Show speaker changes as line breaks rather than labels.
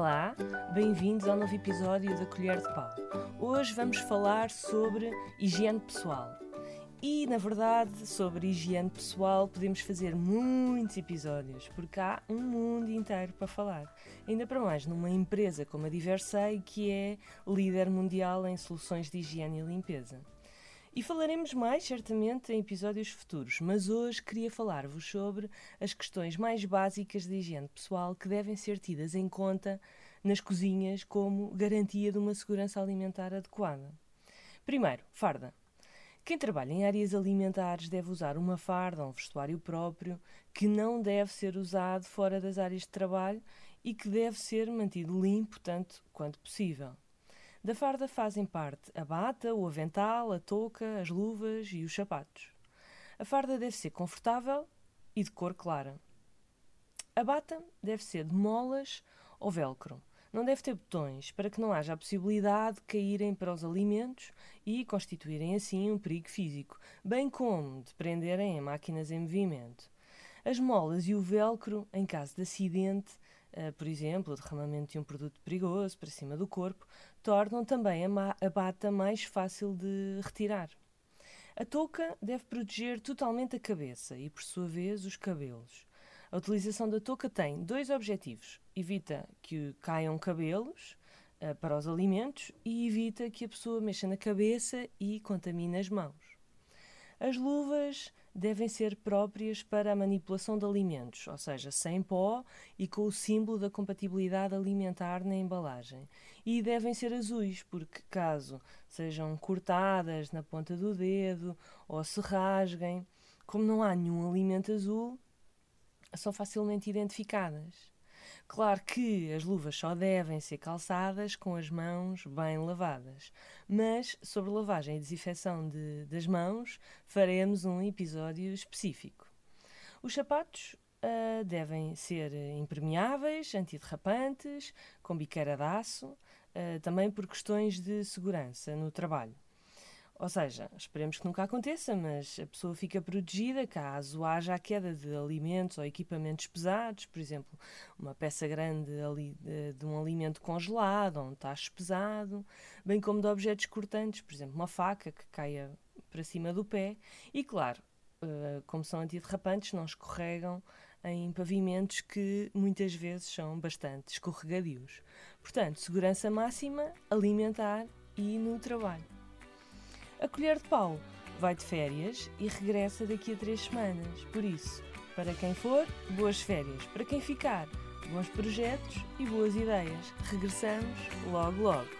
Olá, bem-vindos ao novo episódio da Colher de Pau. Hoje vamos falar sobre higiene pessoal. E, na verdade, sobre higiene pessoal podemos fazer muitos episódios, porque há um mundo inteiro para falar. Ainda para mais numa empresa como a Diversei, que é líder mundial em soluções de higiene e limpeza. E falaremos mais, certamente, em episódios futuros, mas hoje queria falar-vos sobre as questões mais básicas de higiene pessoal que devem ser tidas em conta nas cozinhas como garantia de uma segurança alimentar adequada. Primeiro, farda. Quem trabalha em áreas alimentares deve usar uma farda, um vestuário próprio, que não deve ser usado fora das áreas de trabalho e que deve ser mantido limpo tanto quanto possível. Da farda fazem parte a bata, o avental, a touca, as luvas e os sapatos. A farda deve ser confortável e de cor clara. A bata deve ser de molas ou velcro. Não deve ter botões para que não haja a possibilidade de caírem para os alimentos e constituírem assim um perigo físico, bem como de prenderem em máquinas em movimento. As molas e o velcro, em caso de acidente, uh, por exemplo, o derramamento de um produto perigoso para cima do corpo, tornam também a, a bata mais fácil de retirar. A touca deve proteger totalmente a cabeça e, por sua vez, os cabelos. A utilização da touca tem dois objetivos: evita que caiam cabelos uh, para os alimentos e evita que a pessoa mexa na cabeça e contamine as mãos. As luvas devem ser próprias para a manipulação de alimentos, ou seja, sem pó e com o símbolo da compatibilidade alimentar na embalagem. E devem ser azuis, porque caso sejam cortadas na ponta do dedo ou se rasguem, como não há nenhum alimento azul, são facilmente identificadas. Claro que as luvas só devem ser calçadas com as mãos bem lavadas, mas sobre lavagem e desinfecção de, das mãos faremos um episódio específico. Os sapatos uh, devem ser impermeáveis, antiderrapantes, com biqueira de aço, uh, também por questões de segurança no trabalho. Ou seja, esperemos que nunca aconteça, mas a pessoa fica protegida caso haja a queda de alimentos ou equipamentos pesados, por exemplo, uma peça grande ali de, de um alimento congelado ou um tacho pesado, bem como de objetos cortantes, por exemplo, uma faca que caia para cima do pé. E claro, uh, como são antiderrapantes, não escorregam em pavimentos que muitas vezes são bastante escorregadios. Portanto, segurança máxima, alimentar e no trabalho. A colher de pau vai de férias e regressa daqui a três semanas. Por isso, para quem for, boas férias. Para quem ficar, bons projetos e boas ideias. Regressamos logo logo.